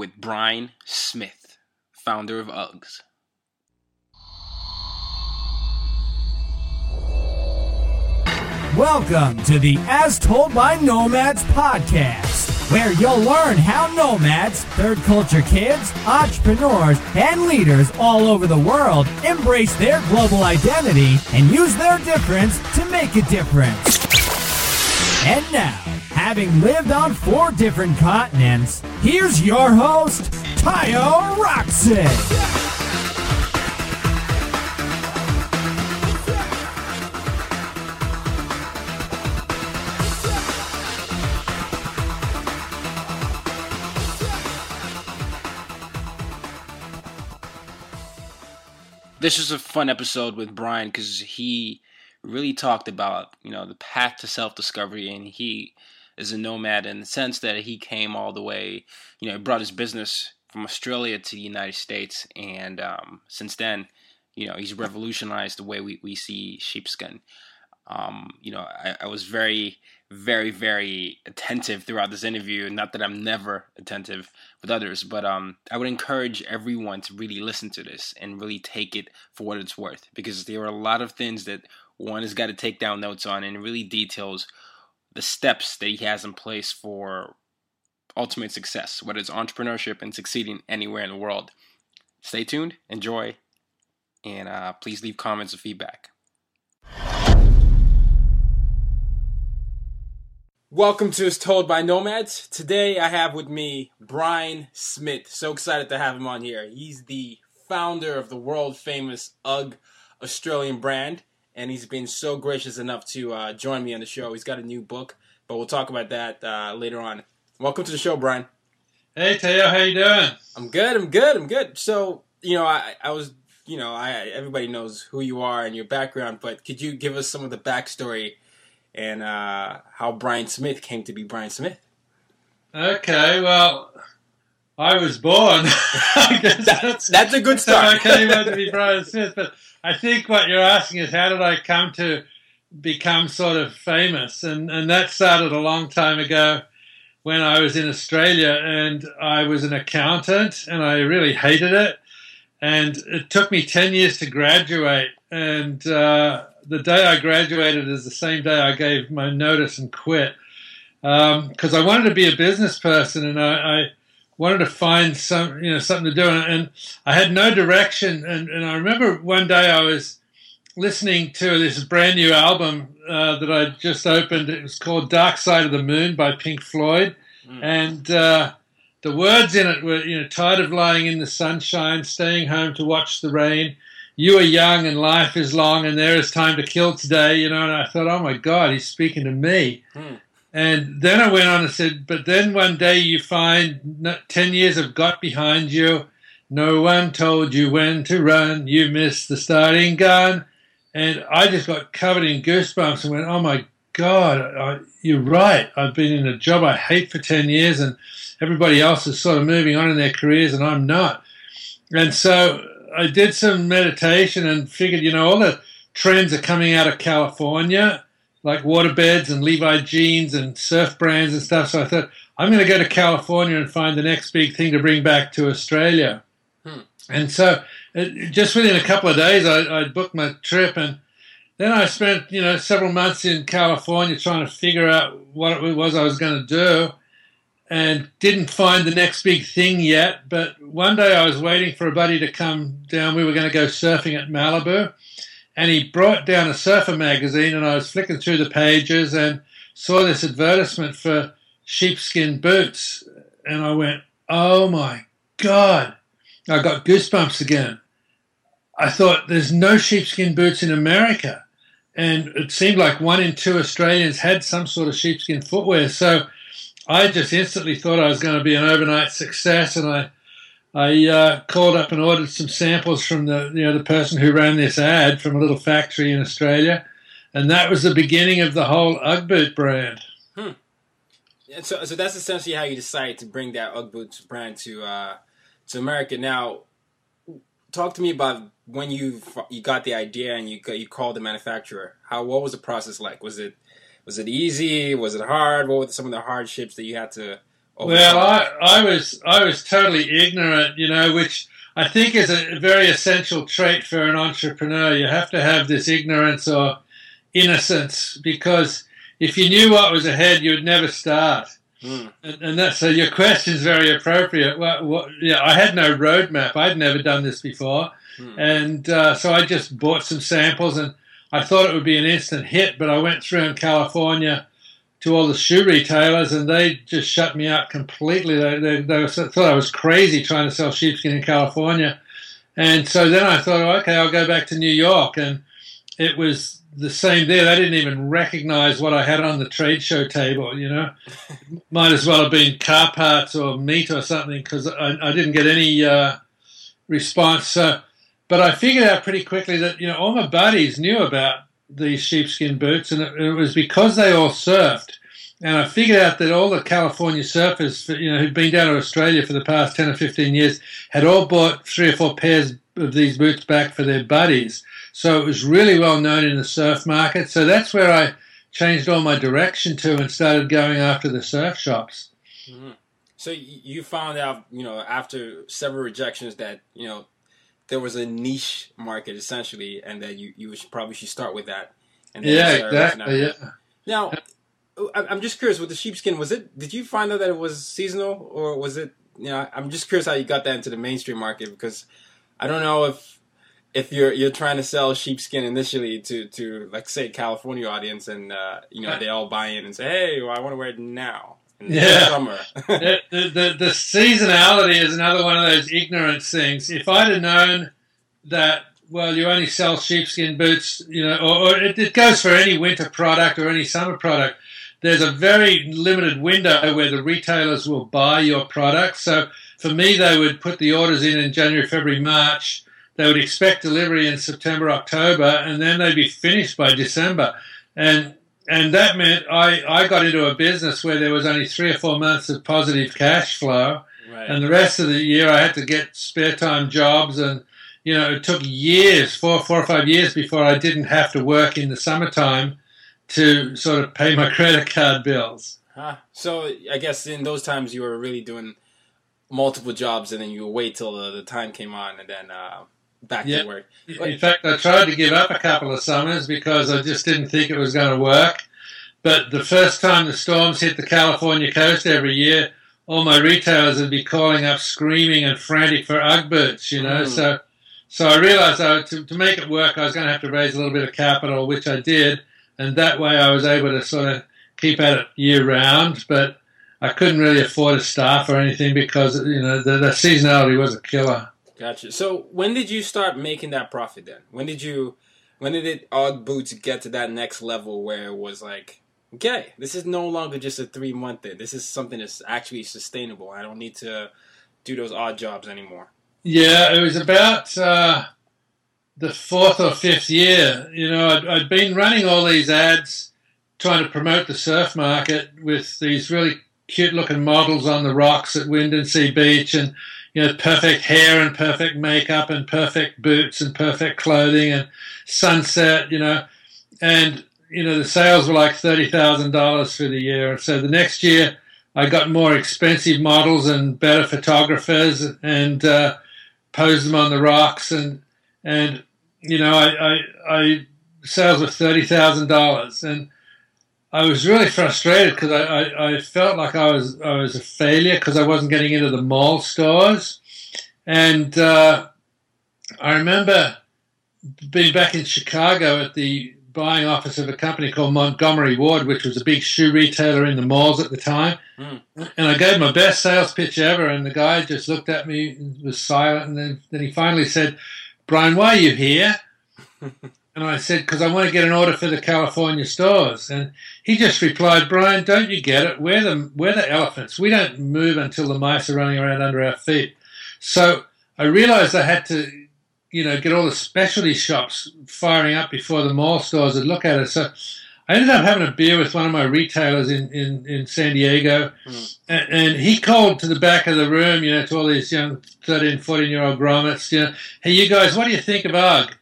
with Brian Smith, founder of Uggs. Welcome to the As Told by Nomads podcast, where you'll learn how nomads, third culture kids, entrepreneurs, and leaders all over the world embrace their global identity and use their difference to make a difference. And now, having lived on four different continents, here's your host, Tayo Roxon. This was a fun episode with Brian because he really talked about you know the path to self discovery, and he is a nomad in the sense that he came all the way, you know, brought his business from Australia to the United States, and um, since then, you know, he's revolutionized the way we, we see sheepskin. Um, you know, I, I, was very, very, very attentive throughout this interview. Not that I'm never attentive with others, but um, I would encourage everyone to really listen to this and really take it for what it's worth because there are a lot of things that one has got to take down notes on and really details the steps that he has in place for ultimate success, whether it's entrepreneurship and succeeding anywhere in the world. Stay tuned, enjoy, and uh, please leave comments and feedback. Welcome to As Told by Nomads. Today I have with me Brian Smith. So excited to have him on here. He's the founder of the world famous UGG Australian brand, and he's been so gracious enough to uh, join me on the show. He's got a new book, but we'll talk about that uh, later on. Welcome to the show, Brian. Hey Tayo, how you doing? I'm good. I'm good. I'm good. So you know, I, I was, you know, I everybody knows who you are and your background, but could you give us some of the backstory? and uh, how Brian Smith came to be Brian Smith. Okay, well, I was born. I guess that, that's, that's a good start. I came out to be Brian Smith, but I think what you're asking is how did I come to become sort of famous, and and that started a long time ago when I was in Australia and I was an accountant and I really hated it. And it took me 10 years to graduate. And uh, the day I graduated is the same day I gave my notice and quit because um, I wanted to be a business person and I, I, wanted to find some you know something to do and, I had no direction and, and, I remember one day I was listening to this brand new album uh, that I just opened. It was called Dark Side of the Moon by Pink Floyd, mm. and uh, the words in it were you know tired of lying in the sunshine, staying home to watch the rain you are young and life is long and there is time to kill today, you know. And I thought, oh my God, he's speaking to me. Hmm. And then I went on and said, but then one day you find 10 years have got behind you. No one told you when to run. You missed the starting gun. And I just got covered in goosebumps and went, oh my God, I, you're right. I've been in a job I hate for 10 years and everybody else is sort of moving on in their careers and I'm not. And so I did some meditation and figured, you know, all the trends are coming out of California, like waterbeds and Levi jeans and surf brands and stuff. So I thought, I'm going to go to California and find the next big thing to bring back to Australia. Hmm. And so it, just within a couple of days, I, I booked my trip and then I spent, you know, several months in California trying to figure out what it was I was going to do and didn't find the next big thing yet. But one day I was waiting for a buddy to come down. We were going to go surfing at Malibu. And he brought down a surfer magazine, and I was flicking through the pages and saw this advertisement for sheepskin boots. And I went, oh my God. I got goosebumps again. I thought, there's no sheepskin boots in America. And it seemed like one in two Australians had some sort of sheepskin footwear. So I just instantly thought I was going to be an overnight success, and I I uh, called up and ordered some samples from the you know the person who ran this ad from a little factory in Australia, and that was the beginning of the whole UGG boot brand. Hmm. And so, so that's essentially how you decided to bring that UGG boots brand to uh, to America. Now, talk to me about when you you got the idea and you you called the manufacturer. How what was the process like? Was it was it easy? Was it hard? What were some of the hardships that you had to? Well, I, I was I was totally ignorant, you know, which I think is a very essential trait for an entrepreneur. You have to have this ignorance or innocence because if you knew what was ahead, you would never start. Mm. And, and that, so your question is very appropriate. What, what, yeah, I had no roadmap. I'd never done this before, mm. and uh, so I just bought some samples and I thought it would be an instant hit, but I went through in California to all the shoe retailers, and they just shut me out completely. They, they, they thought I was crazy trying to sell sheepskin in California. And so then I thought, okay, I'll go back to New York. And it was the same there. They didn't even recognize what I had on the trade show table, you know. Might as well have been car parts or meat or something because I, I, didn't get any uh, response. So but I figured out pretty quickly that you know all my buddies knew about these sheepskin boots, and it, it was because they all surfed. And I figured out that all the California surfers, you know, who'd been down to Australia for the past ten or fifteen years, had all bought three or four pairs of these boots back for their buddies. So it was really well known in the surf market. So that's where I changed all my direction to and started going after the surf shops. Mm-hmm. So you found out, you know, after several rejections that you know there was a niche market essentially, and that you you should, probably should start with that. And yeah, exactly. Yeah. Now, I'm just curious with the sheepskin. Was it? Did you find out that it was seasonal, or was it? You know, I'm just curious how you got that into the mainstream market because I don't know if if you're you're trying to sell sheepskin initially to to like say California audience and uh, you know they all buy in and say hey well, I want to wear it now yeah. summer. the, the, the, seasonality is another one of those ignorance things. If I'd have known that, well, you only sell sheepskin boots, you know, or, or it, it, goes for any winter product or any summer product. There's a very limited window where the retailers will buy your product. So for me, they would put the orders in in January, February, March. They would expect delivery in September, October, and then they'd be finished by December. And and that meant I, I got into a business where there was only three or four months of positive cash flow. Right. And the rest of the year, I had to get spare time jobs. And, you know, it took years, four, four or five years before I didn't have to work in the summertime to sort of pay my credit card bills. Huh. So I guess in those times you were really doing multiple jobs and then you wait till the, the time came on and then uh, back yep. to work. In fact, I tried to give up a couple of summers because I just didn't think it was going to work. But the first time the storms hit the California coast every year, all my retailers would be calling up screaming and frantic for UGG boots, you know. Mm. So, so I realized I, to, to make it work, I was going to have to raise a little bit of capital, which I did. And that way I was able to sort of keep at it year round. But I couldn't really afford a staff or anything because, you know, the, the seasonality was a killer. Gotcha. So when did you start making that profit then? When did you, when did it UGG boots get to that next level where it was like, okay, this is no longer just a three month thing. This is something that's actually sustainable. I don't need to do those odd jobs anymore. Yeah, it was about uh, the fourth or fifth year. You know, I'd, I'd been running all these ads trying to promote the surf market with these really cute looking models on the rocks at Windansea Beach and you know, perfect hair and perfect makeup and perfect boots and perfect clothing and sunset, you know, and you know the sales were like thirty thousand dollars for the year. And So the next year, I got more expensive models and better photographers and uh, posed them on the rocks. And and you know I, I I sales were thirty thousand dollars, and I was really frustrated because I, I, I, felt like I was I was a failure because I wasn't getting into the mall stores, and uh, I remember being back in Chicago at the buying office of a company called Montgomery Ward, which was a big shoe retailer in the malls at the time. Mm. And I gave my best sales pitch ever, and the guy just looked at me and was silent. And then, then he finally said, Brian, why are you here? and I said, because I want to get an order for the California stores. And he just replied, Brian, don't you get it? We're the, we're the elephants. We don't move until the mice are running around under our feet. So I realized I had to you know, get all the specialty shops firing up before the mall stores would look at it. So I ended up having a beer with one of my retailers in, in, in San Diego, mm. and, and, he called to the back of the room, you know, to all these young 13, 14 year old grommets, you know, hey, you guys, what do you think of UGG?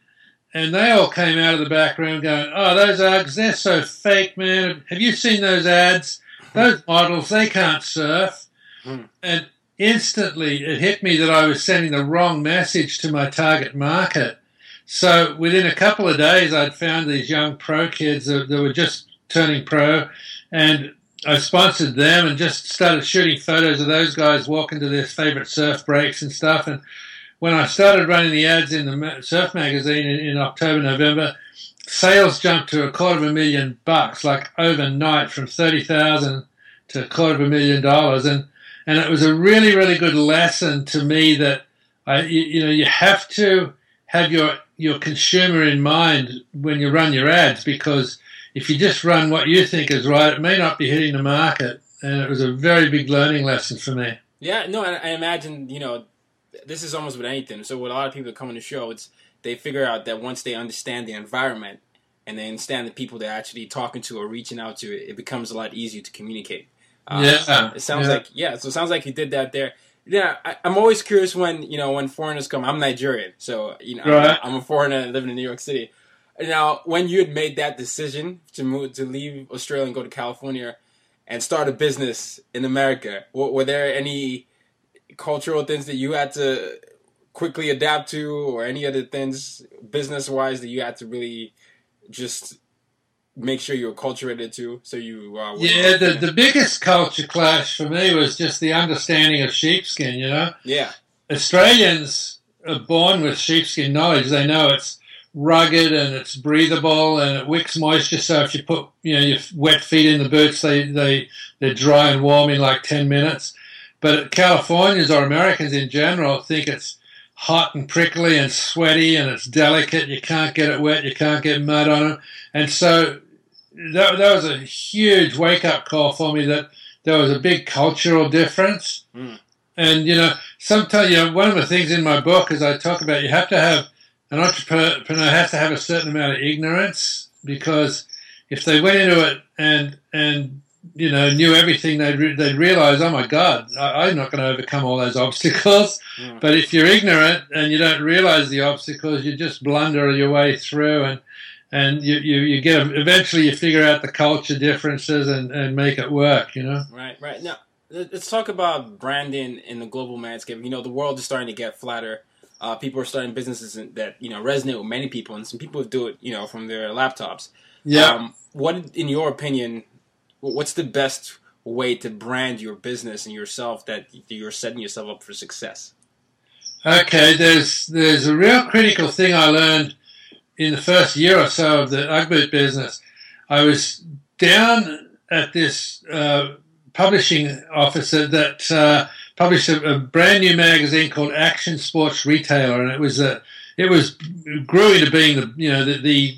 And they all came out of the background going, oh, those Uggs, they're so fake, man. Have you seen those ads? Those models, they can't surf. Mm. And instantly it hit me that I was sending the wrong message to my target market. So within a couple of days, I'd found these young pro kids that, that were just turning pro, and I sponsored them and just started shooting photos of those guys walking to their favorite surf breaks and stuff. And when I started running the ads in the surf magazine in, in October, November, sales jumped to a quarter of a million bucks, like overnight, from thirty thousand to a quarter of a million dollars. And and it was a really really good lesson to me that I you, you know you have to have your your consumer in mind when you run your ads because if you just run what you think is right, it may not be hitting the market. And it was a very big learning lesson for me. Yeah, no, I imagine you know this is almost with anything. So with a lot of people that come on the show, it's they figure out that once they understand the environment and they understand the people they're actually talking to or reaching out to, it becomes a lot easier to communicate. Uh, yeah, it sounds yeah. like yeah. So it sounds like you did that there. Yeah, I, am always curious when you know when foreigners come. I'm Nigerian, so you know right. I'm, I'm, a foreigner living in New York City. Now, when you had made that decision to move to leave Australia and go to California and start a business in America, were, were there any cultural things that you had to quickly adapt to, or any other things business wise that you had to really just make sure you're acculturated too. So you uh, yeah. The the biggest culture clash for me was just the understanding of sheepskin. You know. Yeah. Australians are born with sheepskin knowledge. They know it's rugged and it's breathable and it wicks moisture. So if you put you know your wet feet in the boots, they they they're dry and warm in like ten minutes. But Californians or Americans in general think it's hot and prickly and sweaty and it's delicate. You can't get it wet. You can't get mud on it. And so that, that was a huge wake up call for me that there was a big cultural difference. Mm. And, you know, sometimes, you know, one of the things in my book is I talk about you have to have, an entrepreneur has to have a certain amount of ignorance because if they went into it and, and, you know, knew everything, they'd, re- they'd realize, oh my God, I, am not going to overcome all those obstacles. Mm. But if you're ignorant and you don't realize the obstacles, you just blunder your way through. And, and you, you, you get eventually you figure out the culture differences and, and make it work you know right right now let's talk about branding in the global landscape you know the world is starting to get flatter uh, people are starting businesses that you know resonate with many people and some people do it you know from their laptops yeah um, what in your opinion what's the best way to brand your business and yourself that you're setting yourself up for success? Okay there's there's a real critical thing i learned in the first year or so of the UGG business, I was down at this uh, publishing office that uh, published a, a, brand new magazine called Action Sports Retailer, and it was a it was grew into being the you know the, the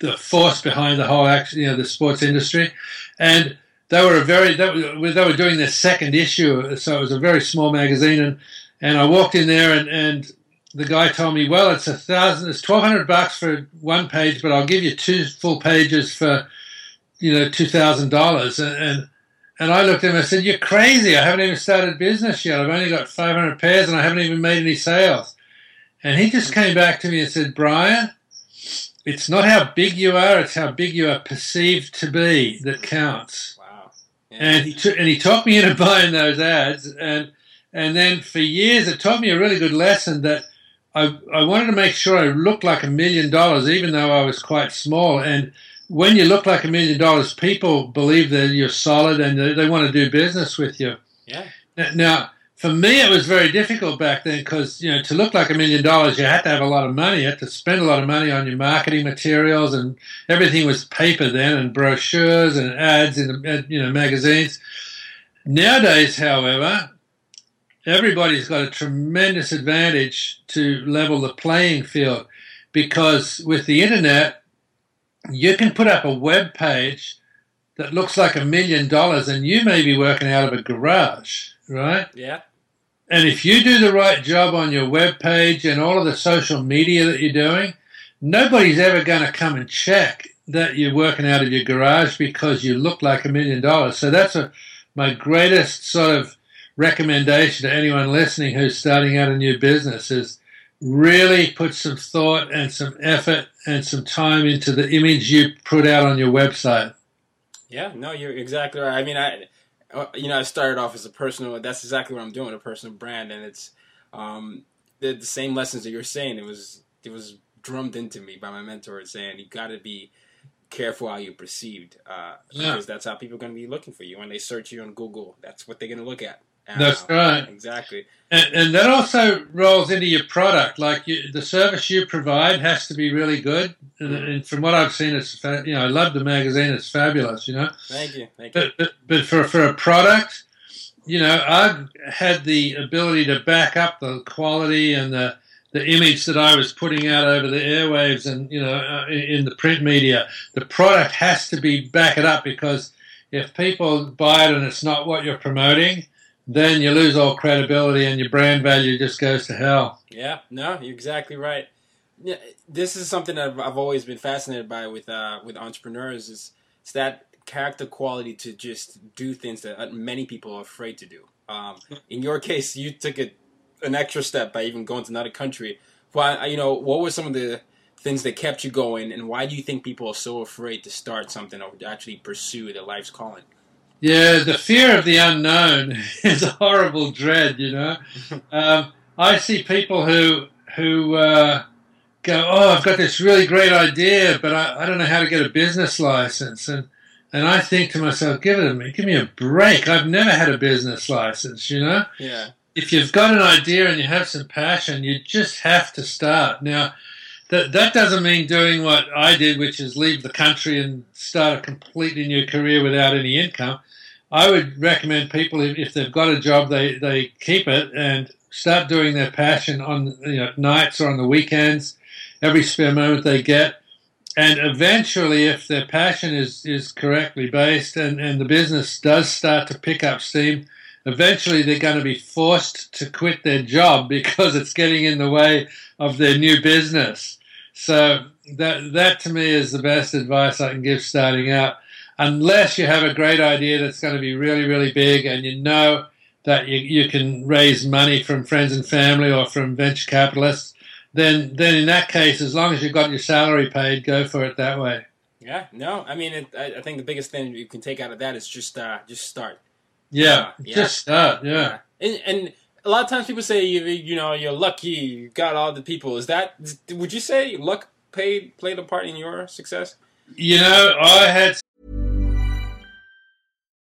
the force behind the whole action you know the sports industry, and they were a very they were, they were doing their second issue, so it was a very small magazine, and and I walked in there and and the guy told me, well, it's a thousand, it's twelve hundred bucks for one page, but I'll give you two full pages for, you know, two thousand dollars. And and I looked at him and I said, you're crazy. I haven't even started business yet. I've only got five hundred pairs and I haven't even made any sales. And he just came back to me and said, Brian, it's not how big you are, it's how big you are perceived to be that counts. Wow. Yeah. And he t- and he talked me into buying those ads and and then for years it taught me a really good lesson that I, I wanted to make sure I looked like a million dollars, even though I was quite small. And when you look like a million dollars, people believe that you're solid and they, they want to do business with you. Yeah. Now, for me, it was very difficult back then because you know to look like a million dollars, you had to have a lot of money. You had to spend a lot of money on your marketing materials, and everything was paper then, and brochures and ads in you know magazines. Nowadays, however, everybody's got a tremendous advantage to level the playing field because with the internet, you can put up a web page that looks like a million dollars, and you may be working out of a garage, right? Yeah. And if you do the right job on your web page and all of the social media that you're doing, nobody's ever going to come and check that you're working out of your garage because you look like a million dollars. So that's a, my greatest sort of recommendation to anyone listening who's starting out a new business is really put some thought and some effort and some time into the image you put out on your website. Yeah, no, you're exactly right. I mean, I you know, I started off as a personal. That's exactly what I'm doing, a personal brand, and it's um, the, the same lessons that you're saying. It was it was drummed into me by my mentor, saying you got to be careful how you're perceived, uh, yeah. because that's how people are going to be looking for you when they search you on Google. That's what they're going to look at. That's right. Exactly. And, and, that also rolls into your product. Like you, the service you provide has to be really good. And, and, from what I've seen, it's you know I love the magazine. It's fabulous. You know. Thank you. Thank you. But, but, but for for a product, you know, I've had the ability to back up the quality and the the image that I was putting out over the airwaves and you know uh, in the print media. The product has to be back it up because if people buy it and it's not what you're promoting then you lose all credibility and your brand value just goes to hell. Yeah, no, you're exactly right. Yeah, this is something that I've, always been fascinated by with uh, with entrepreneurs is it's that character quality to just do things that uh, many people are afraid to do. Um, in your case, you took it an extra step by even going to another country. Why, you know, what were some of the things that kept you going, and why do you think people are so afraid to start something or actually pursue their life's calling? Yeah, the fear of the unknown is a horrible dread. You know, um, I see people who who uh, go, "Oh, I've got this really great idea, but I, I don't know how to get a business license," and and I think to myself, "Give it a me, give me a break. I've never had a business license." You know, yeah. If you've got an idea and you have some passion, you just have to start now that that doesn't mean doing what I did, which is leave the country and start a completely new career without any income. I would recommend people if, they've got a job, they they keep it and start doing their passion on you know, nights or on the weekends, every spare moment they get. And eventually, if their passion is, is correctly based and, and the business does start to pick up steam, eventually they're going to be forced to quit their job because it's getting in the way of their new business. So that that to me is the best advice I can give starting out unless you have a great idea that's going to be really, really big and you know that you, you can raise money from friends and family or from venture capitalists, then then in that case, as long as you've got your salary paid, go for it that way. Yeah, no, I mean, it, I, I, think the biggest thing you can take out of that is just uh, just start. Yeah, uh, yeah. just start. Yeah, yeah. And, and, a lot of times people say you you know you're lucky, you got all the people. Is that would you say luck played played a part in your success? You know, I had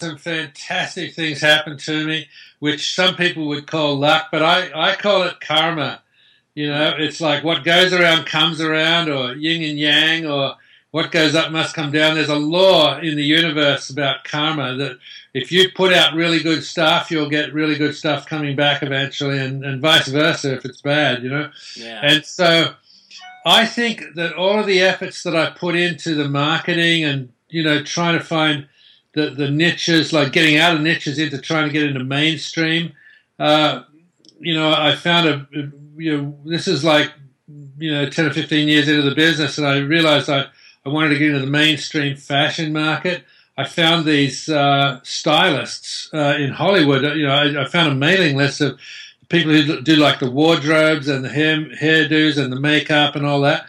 Some fantastic things happen to me, which some people would call luck, but I, I call it karma. You know, it's like what goes around comes around, or yin and yang, or what goes up must come down. There's a law in the universe about karma that if you put out really good stuff, you'll get really good stuff coming back eventually, and, and vice versa if it's bad, you know? Yeah. And so I think that all of the efforts that I put into the marketing and, you know, trying to find the, the niches, like getting out of niches into trying to get into mainstream, uh, you know, I found a, you know, this is like, you know, 10 or 15 years into the business, and I realized I, I wanted to get into the mainstream fashion market. I found these uh, stylists uh, in Hollywood. You know, I, I, found a mailing list of people who do like the wardrobes and the hair hairdos and the makeup and all that.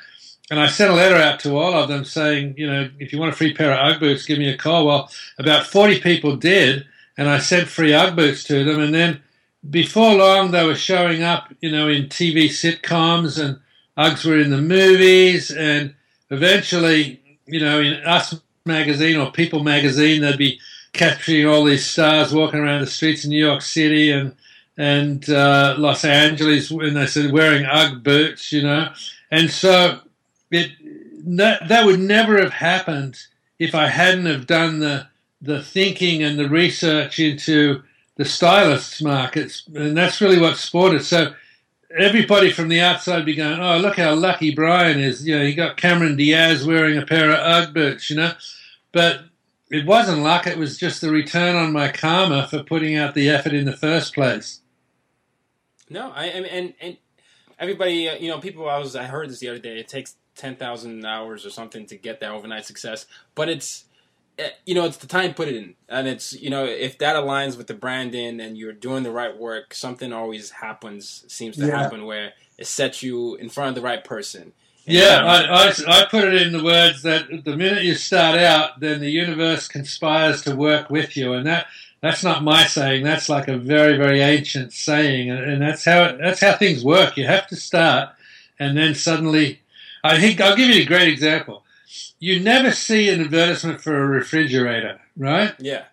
And I sent a letter out to all of them saying, you know, if you want a free pair of UGG boots, give me a call. Well, about 40 people did, and I sent free UGG boots to them. And then before long, they were showing up, you know, in TV sitcoms, and Uggs were in the movies, and eventually, you know, in Us magazine or People magazine, they'd be capturing all these stars walking around the streets in New York City and and uh, Los Angeles, and they said wearing UGG boots, you know, and so it that that would never have happened if I hadn't have done the the thinking and the research into the stylists markets, and that's really what sport is. So everybody from the outside be going, "Oh, look how lucky Brian is! You know, he got Cameron Diaz wearing a pair of UGG boots, you know." But it wasn't luck; it was just the return on my karma for putting out the effort in the first place. No, I, I mean, and and everybody, uh, you know, people. I was I heard this the other day. It takes ten thousand hours or something to get that overnight success, but it's eh, you know, it's the time put it in, and it's you know, if that aligns with the branding and you're doing the right work, something always happens. Seems to yeah. happen where it sets you in front of the right person. Yeah, I, I, I put it in the words that the minute you start out, then the universe conspires to work with you, and that that's not my saying. That's like a very very ancient saying, and, and that's how that's how things work. You have to start, and then suddenly, I think I'll give you a great example you never see an advertisement for a refrigerator, right? Yeah.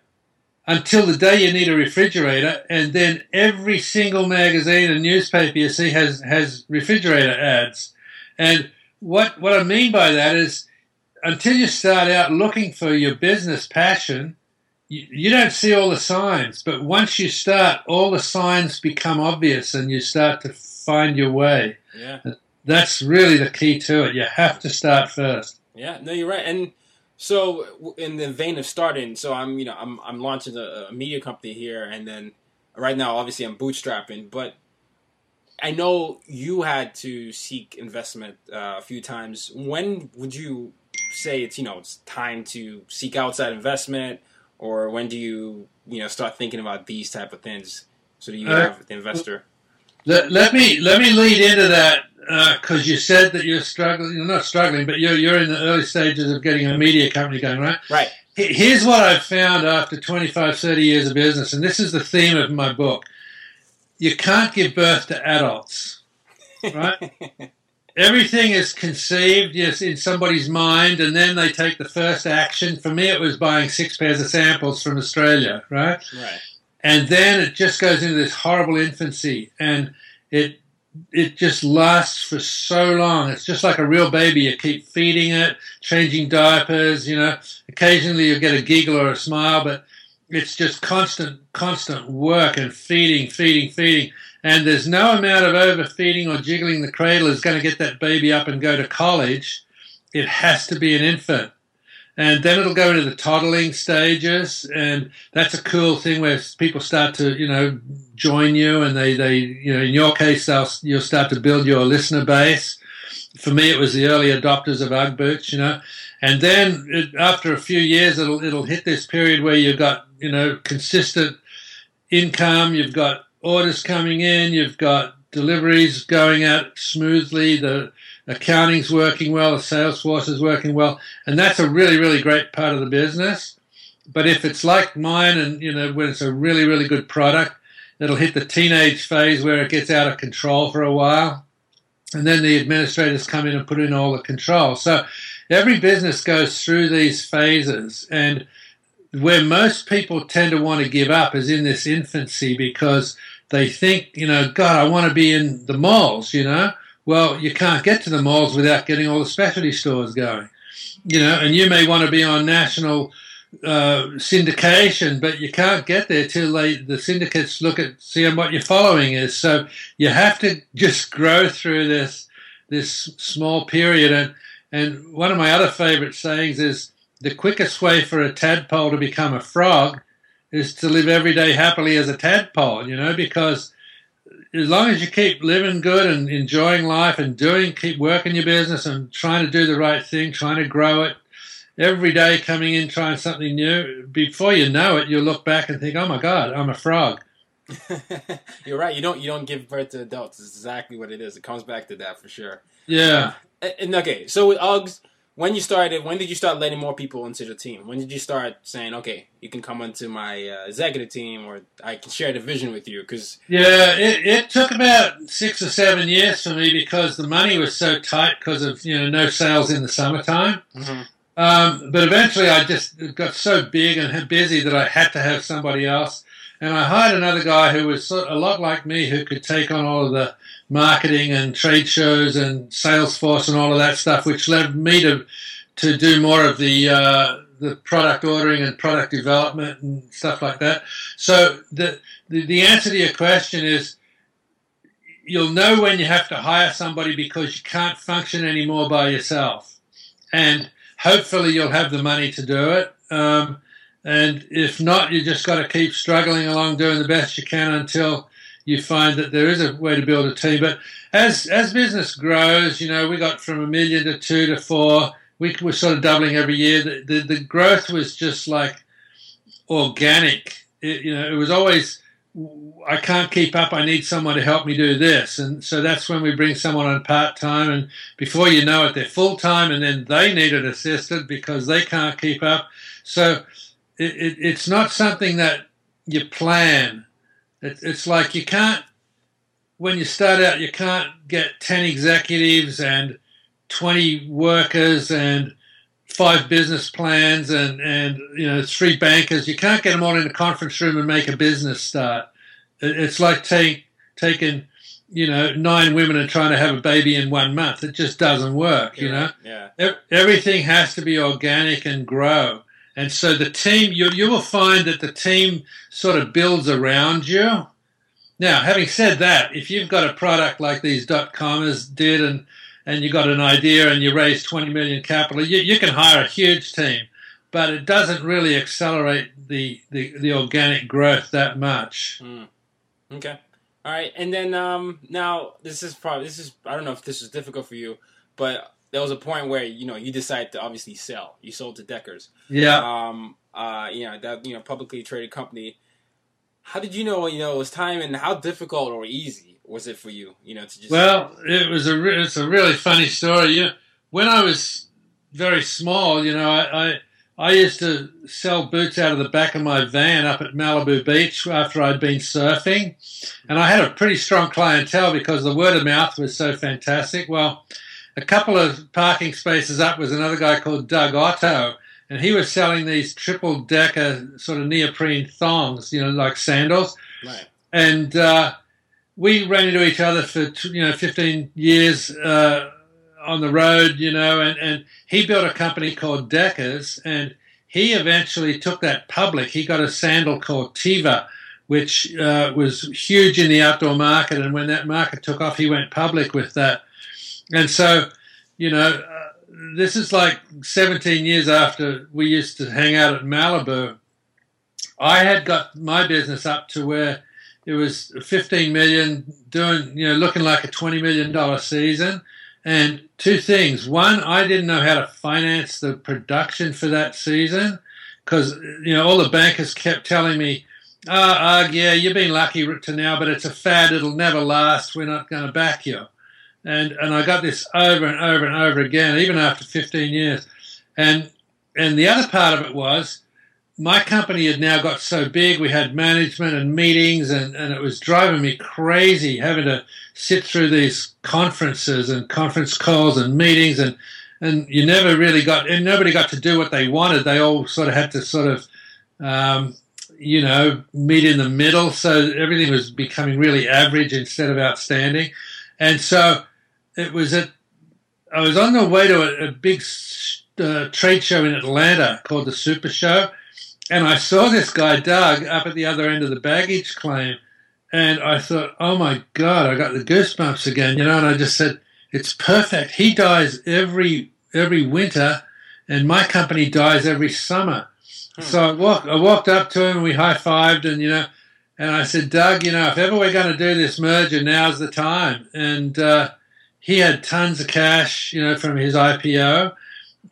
Until the day you need a refrigerator, and then every single magazine and newspaper you see has has refrigerator ads. And what what I mean by that is, until you start out looking for your business passion, you, you don't see all the signs. But once you start, all the signs become obvious, and you start to find your way. Yeah. That's really the key to it. You have to start first. Yeah, no, you're right. And so, in the vein of starting, so I'm, you know, I'm I'm launching a, a media company here, and then right now, obviously, I'm bootstrapping, but I know you had to seek investment uh, a few times. When would you say it's you know it's time to seek outside investment, or when do you you know start thinking about these type of things? So do you uh, have the investor? Let, let me let me lead into that because uh, you said that you're struggling. You're not struggling, but you're you're in the early stages of getting a media company going, right? Right. Here's what I've found after 25, 30 years of business, and this is the theme of my book. You can't give birth to adults, right? Everything is conceived, yes, in somebody's mind, and then they take the first action. For me, it was buying six pairs of samples from Australia, right? Right. And then it just goes into this horrible infancy, and it it just lasts for so long. It's just like a real baby. You keep feeding it, changing diapers, you know. Occasionally you get a giggle or a smile, but it's just constant, constant work and feeding, feeding, feeding. And there's no amount of overfeeding or jiggling the cradle is going to get that baby up and go to college. It has to be an infant and then it'll go into the toddling stages, and that's a cool thing where people start to, you know, join you, and they, they, you know, in your case, they'll you'll start to build your listener base. For me, it was the early adopters of UGG boots, you know, and then it, after a few years, it'll it'll hit this period where you've got, you know, consistent income, you've got orders coming in, you've got deliveries going out smoothly, the accounting's working well, the sales force is working well, and that's a really, really great part of the business. But if it's like mine, and you know, when it's a really, really good product, it'll hit the teenage phase where it gets out of control for a while, and then the administrators come in and put in all the control. So every business goes through these phases, and where most people tend to want to give up is in this infancy because they think, you know, God, I want to be in the malls, you know. Well, you can't get to the malls without getting all the specialty stores going, you know, and you may want to be on national uh, syndication, but you can't get there till they, the syndicates look at seeing what your following is. So you have to just grow through this this small period. And and one of my other favorite sayings is the quickest way for a tadpole to become a frog is to live every day happily as a tadpole. You know, because as long as you keep living good and enjoying life and doing, keep working your business and trying to do the right thing, trying to grow it, every day coming in trying something new, before you know it, you'll look back and think, "Oh my God, I'm a frog." You're right. You don't you don't give birth to adults. It's exactly what it is. It comes back to that for sure. Yeah. Uh, and okay, so with Uggs, when you started, when did you start letting more people into the team? When did you start saying, "Okay, you can come onto my uh, executive team, or I can share the vision with you"? Because yeah, it, it took about six or seven years for me because the money was so tight because of you know no sales in the summertime. Mm-hmm. Um, but eventually, I just got so big and busy that I had to have somebody else. And I hired another guy who was a lot like me, who could take on all of the marketing and trade shows and Salesforce and all of that stuff, which led me to to do more of the uh, the product ordering and product development and stuff like that. So the, the the answer to your question is you'll know when you have to hire somebody because you can't function anymore by yourself, and hopefully you'll have the money to do it. Um, and if not, you just got to keep struggling along, doing the best you can until you find that there is a way to build a team. But as as business grows, you know, we got from a million to two to four. We were sort of doubling every year. The the, the growth was just like organic. It, you know, it was always I can't keep up. I need someone to help me do this. And so that's when we bring someone on part time. And before you know it, they're full time and then they need an assistant because they can't keep up. So it, it, it's not something that you plan. It, it's like you can't, when you start out, you can't get 10 executives and 20 workers and five business plans and, and you know three bankers. You can't get them all in a conference room and make a business start. It's like take, taking you know nine women and trying to have a baby in one month. It just doesn't work. You're you know, yeah. everything has to be organic and grow. And so the team, you you will find that the team sort of builds around you. Now, having said that, if you've got a product like these dot comers did and and you got an idea and you raise 20 million capital, you, you can hire a huge team, but it doesn't really accelerate the, the, the organic growth that much. Mm. Okay. All right. And then um, now this is probably, this is, I don't know if this is difficult for you, but there was a point where, you know, you decided to obviously sell. You sold to Deckers. Yeah. Um, uh, you know, that, you know, publicly traded company. How did you know, you know, it was time and how difficult or easy was it for you? You know, to just well, it was a re- it's a really funny story. You know, when I was very small, you know, I, I I used to sell boots out of the back of my van up at Malibu Beach after I'd been surfing, and I had a pretty strong clientele because the word of mouth was so fantastic. Well, a couple of parking spaces up was another guy called Doug Otto, and he was selling these triple decker sort of neoprene thongs, you know, like sandals, right. and. Uh, we ran into each other for you know 15 years uh, on the road, you know, and, and he built a company called Deckers, and he eventually took that public. He got a sandal called Teva, which uh, was huge in the outdoor market, and when that market took off, he went public with that. And so, you know, uh, this is like 17 years after we used to hang out at Malibu. I had got my business up to where it was 15 million doing you know looking like a 20 million dollar season. And two things. One i didn't know how to finance the production for that season because you know all the bankers kept telling me oh, yeah you've been lucky to now but it's a fad. It'll never last. We're not going to back you and and i got this over and over and over again even after 15 years and and the other part of it was my company had now got so big, we had management and meetings, and, and it was driving me crazy having to sit through these conferences and conference calls and meetings, and and you never really got, and nobody got to do what they wanted. They all sort of had to sort of um, you know, meet in the middle. So everything was becoming really average instead of outstanding. And so it was at, I was on the way to a, a big uh, trade show in Atlanta called the Super Show. And I saw this guy, Doug, up at the other end of the baggage claim. And I thought, oh my God, I got the goosebumps again, you know, and I just said, it's perfect. He dies every, every winter and my company dies every summer. Hmm. So I walked, I walked up to him and we high fived and, you know, and I said, Doug, you know, if ever we're going to do this merger, now's the time. And, uh, he had tons of cash, you know, from his IPO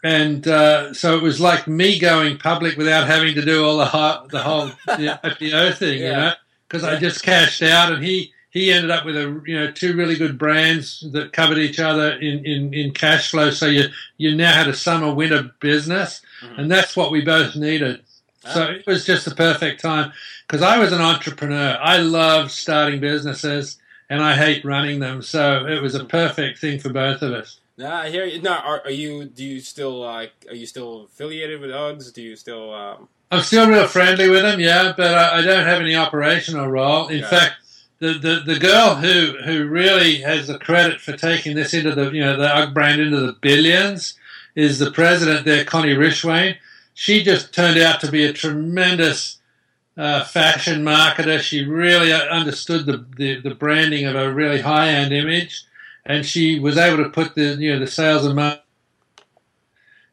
and uh, so it was like me going public without having to do all the whole, the whole the IPO thing, yeah. you know, because. I just cashed out, and he he ended up with a you know two really good brands that covered each other in, in, in cash flow. So you you now had a summer winter business, mm-hmm. and that's what we both needed. So it was just the perfect time because I was an entrepreneur. I love starting businesses and I hate running them. So it was a perfect thing for both of us. Nah, I hear you. No, are, are you? Do you still like? Are you still affiliated with Uggs? Do you still? Um... I'm still real friendly with them, yeah, but I, I don't have any operational role. In fact, the, the the girl who who really has the credit for taking this into the you know the Ugg brand into the billions is the president there, Connie Rishwain. She just turned out to be a tremendous uh, fashion marketer. She really understood the, the, the branding of a really high end image and she was able to put the you know the sales and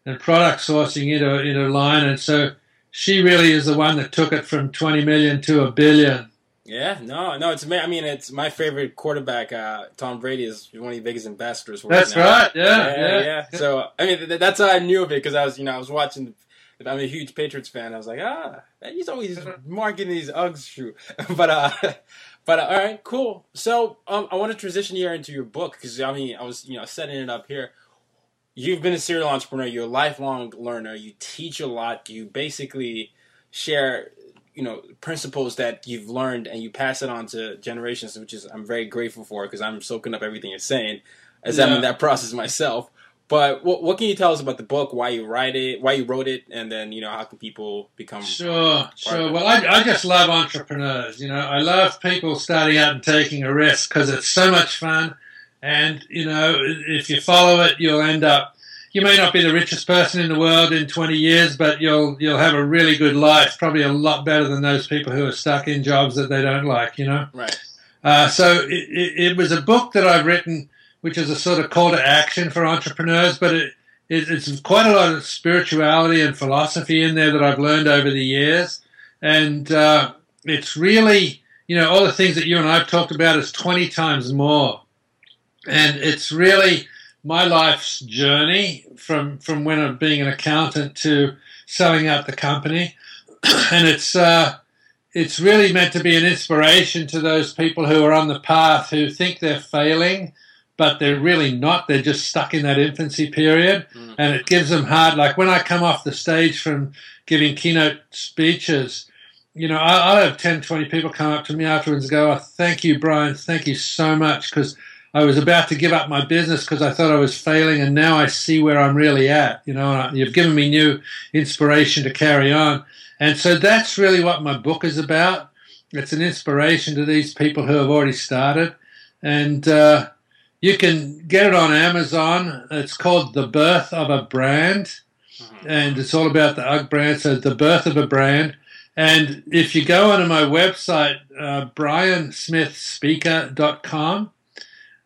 and product sourcing into in her line, and so she really is the one that took it from 20 million to a billion. Yeah, no, no, it's I mean, it's my favorite quarterback. Uh, Tom Brady is one of the biggest ambassadors. That's right, right. Yeah, yeah, yeah, yeah. So I mean, that's how I knew of it because I was, you know, I was watching. I'm a huge Patriots fan. I was like, ah, he's always marking these Uggs shoe, but uh, but uh, all right, cool. So um, I want to transition here into your book because I mean I was you know setting it up here. You've been a serial entrepreneur. You're a lifelong learner. You teach a lot. You basically share you know principles that you've learned and you pass it on to generations, which is I'm very grateful for because I'm soaking up everything you're saying as yeah. I'm in that process myself. But what what can you tell us about the book? Why you write it? Why you wrote it? And then you know how can people become? Sure, sure. Well, I, I just love entrepreneurs. You know, I love people starting out and taking a risk because it's so much fun. And you know, if you follow it, you'll end up. You may not be the richest person in the world in 20 years, but you'll you'll have a really good life. Probably a lot better than those people who are stuck in jobs that they don't like. You know. Right. Uh, so it, it, it was a book that I've written which is a sort of call to action for entrepreneurs, but it, it, it's quite a lot of spirituality and philosophy in there that I've learned over the years. And uh, it's really, you know, all the things that you and I have talked about is 20 times more. And it's really my life's journey from, from when I'm being an accountant to selling out the company. and it's, uh, it's really meant to be an inspiration to those people who are on the path who think they're failing but they're really not. They're just stuck in that infancy period, mm. and it gives them hard. Like when I come off the stage from giving keynote speeches, you know, I'll have 10, 20 people come up to me afterwards and go, oh, thank you, Brian. Thank you so much. Because I was about to give up my business because I thought I was failing. And now I see where I'm really at, you know, you've given me new inspiration to carry on. And so that's really what my book is about. It's an inspiration to these people who have already started. And, uh, you can get it on Amazon. It's called The Birth of a Brand, mm-hmm. and it's all about the UGG brand. So, The Birth of a Brand. And if you go onto my website, uh, briansmithspeaker.com,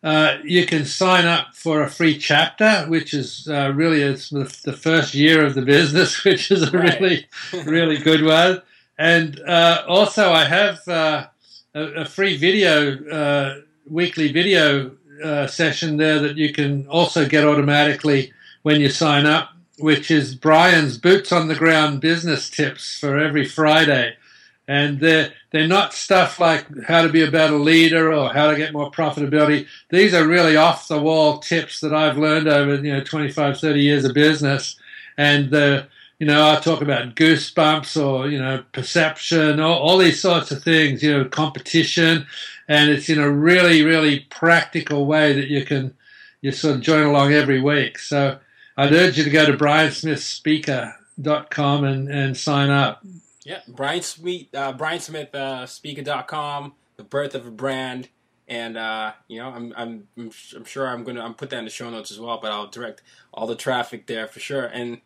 uh, you can sign up for a free chapter, which is uh, really it's the, the, first year of the business, which is a right. really, really good one. And uh, also, I have uh, a, a, free video, uh, weekly video uh, session there that you can also get automatically when you sign up, which is Brian's boots on the ground business tips for every Friday. And they're, they're not stuff like how to be a better leader or how to get more profitability. These are really off the wall tips that I've learned over, you know, 25, 30 years of business. And the, you know, I talk about goosebumps or, you know, perception, all, all these sorts of things, you know, competition and it's in a really, really practical way that you can you sort of join along every week. So I'd urge you to go to briansmithspeaker.com and, and sign up. Yeah, Brian Smith, uh, Brian Smith, uh, Speaker.com, the birth of a brand, and uh, you know, I'm, I'm, I'm, sure I'm gonna, I'm put that in the show notes as well. But I'll direct all the traffic there for sure. And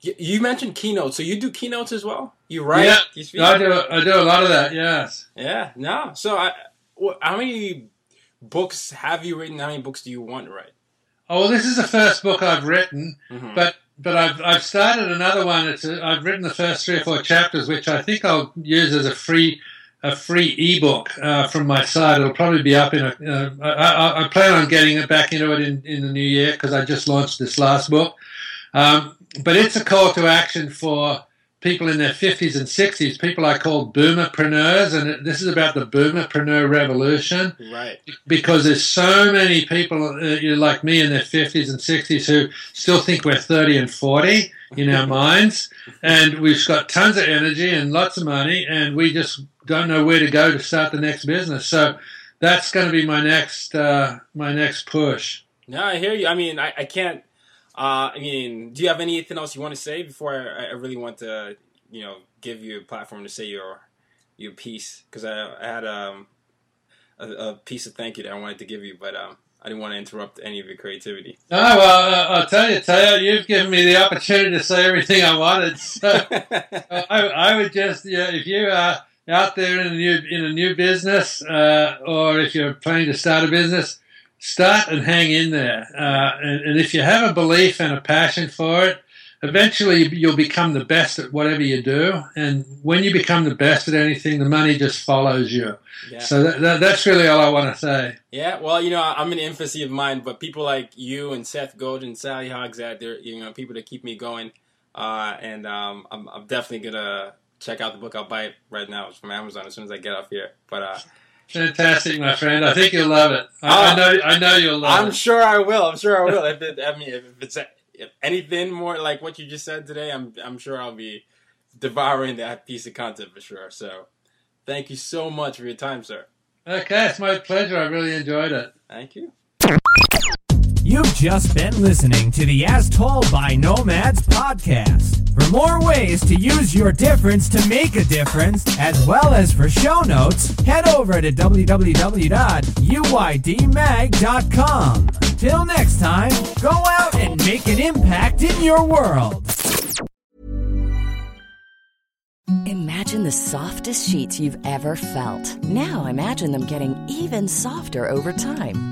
you, you mentioned keynotes, so you do keynotes as well. You write? Yeah, You? I do. I do a lot of that. Yes. Yeah, no. So, I, how many books have you written? How many books do you want to write? Oh, well, this is the first book I've written, Mhm. but but I've I've started another one. It's a, I've written the first three or four chapters, which I think I'll use as a free a free ebook uh, from my site. It'll probably be up in a. Uh, I, I, I plan on getting it back into it in, in the new year because I just launched this last book. Um, but it's a call to action for people in their 50s and 60s, people I call boomerpreneurs, and this is about the boomerpreneur revolution Right. because there's so many people uh, like me in their 50s and 60s who still think we're 30 and 40 in our minds and we've got tons of energy and lots of money and we just don't know where to go to start the next business so that's going to be my next uh, my next push No, I hear you. I mean, I, I can't. Uh, I mean, do you have anything else you want to say before I, I really want to, you know, give you a platform to say your your piece? Because I, I had um, a, a piece of thank you that I wanted to give you, but um, I didn't want to interrupt any of your creativity. oh well uh, i'll tell you Tayo, you've given me the opportunity to say everything i wanted so I, I would just, yeah, if you are out there in a new in a new business, uh, or if you're planning to start a business, start and hang in there. Uh, and, and if you have a belief and a passion for it, eventually you'll become the best at whatever you do. And when you become the best at anything, the money just follows you. Yeah. So that, that, that's really all I want to say. Yeah, well, you know, I'm in infancy of mine, but people like you and Seth Godin, Sally Hogshead, they're you know people that keep me going. Uh, and um, I'm, I'm definitely gonna check out the book. I'll buy it right now. It's from Amazon as soon as I get off here. But uh, Fantastic, my friend. I think you'll love it. I, I Ah. know. I know you'll love it. I'm sure I will. I'm sure I will. if it, I mean, if it's if anything more like what you just said today, I'm I'm sure I'll be devouring that piece of content for sure. So, thank you so much for your time, sir. Okay, it's my pleasure. I really enjoyed it. Thank you. You've just been listening to the As Told by Nomads podcast. For more ways to use your difference to make a difference, as well as for show notes, head over to www.uydmag.com. Till next time, go out and make an impact in your world. Imagine the softest sheets you've ever felt. Now imagine them getting even softer over time.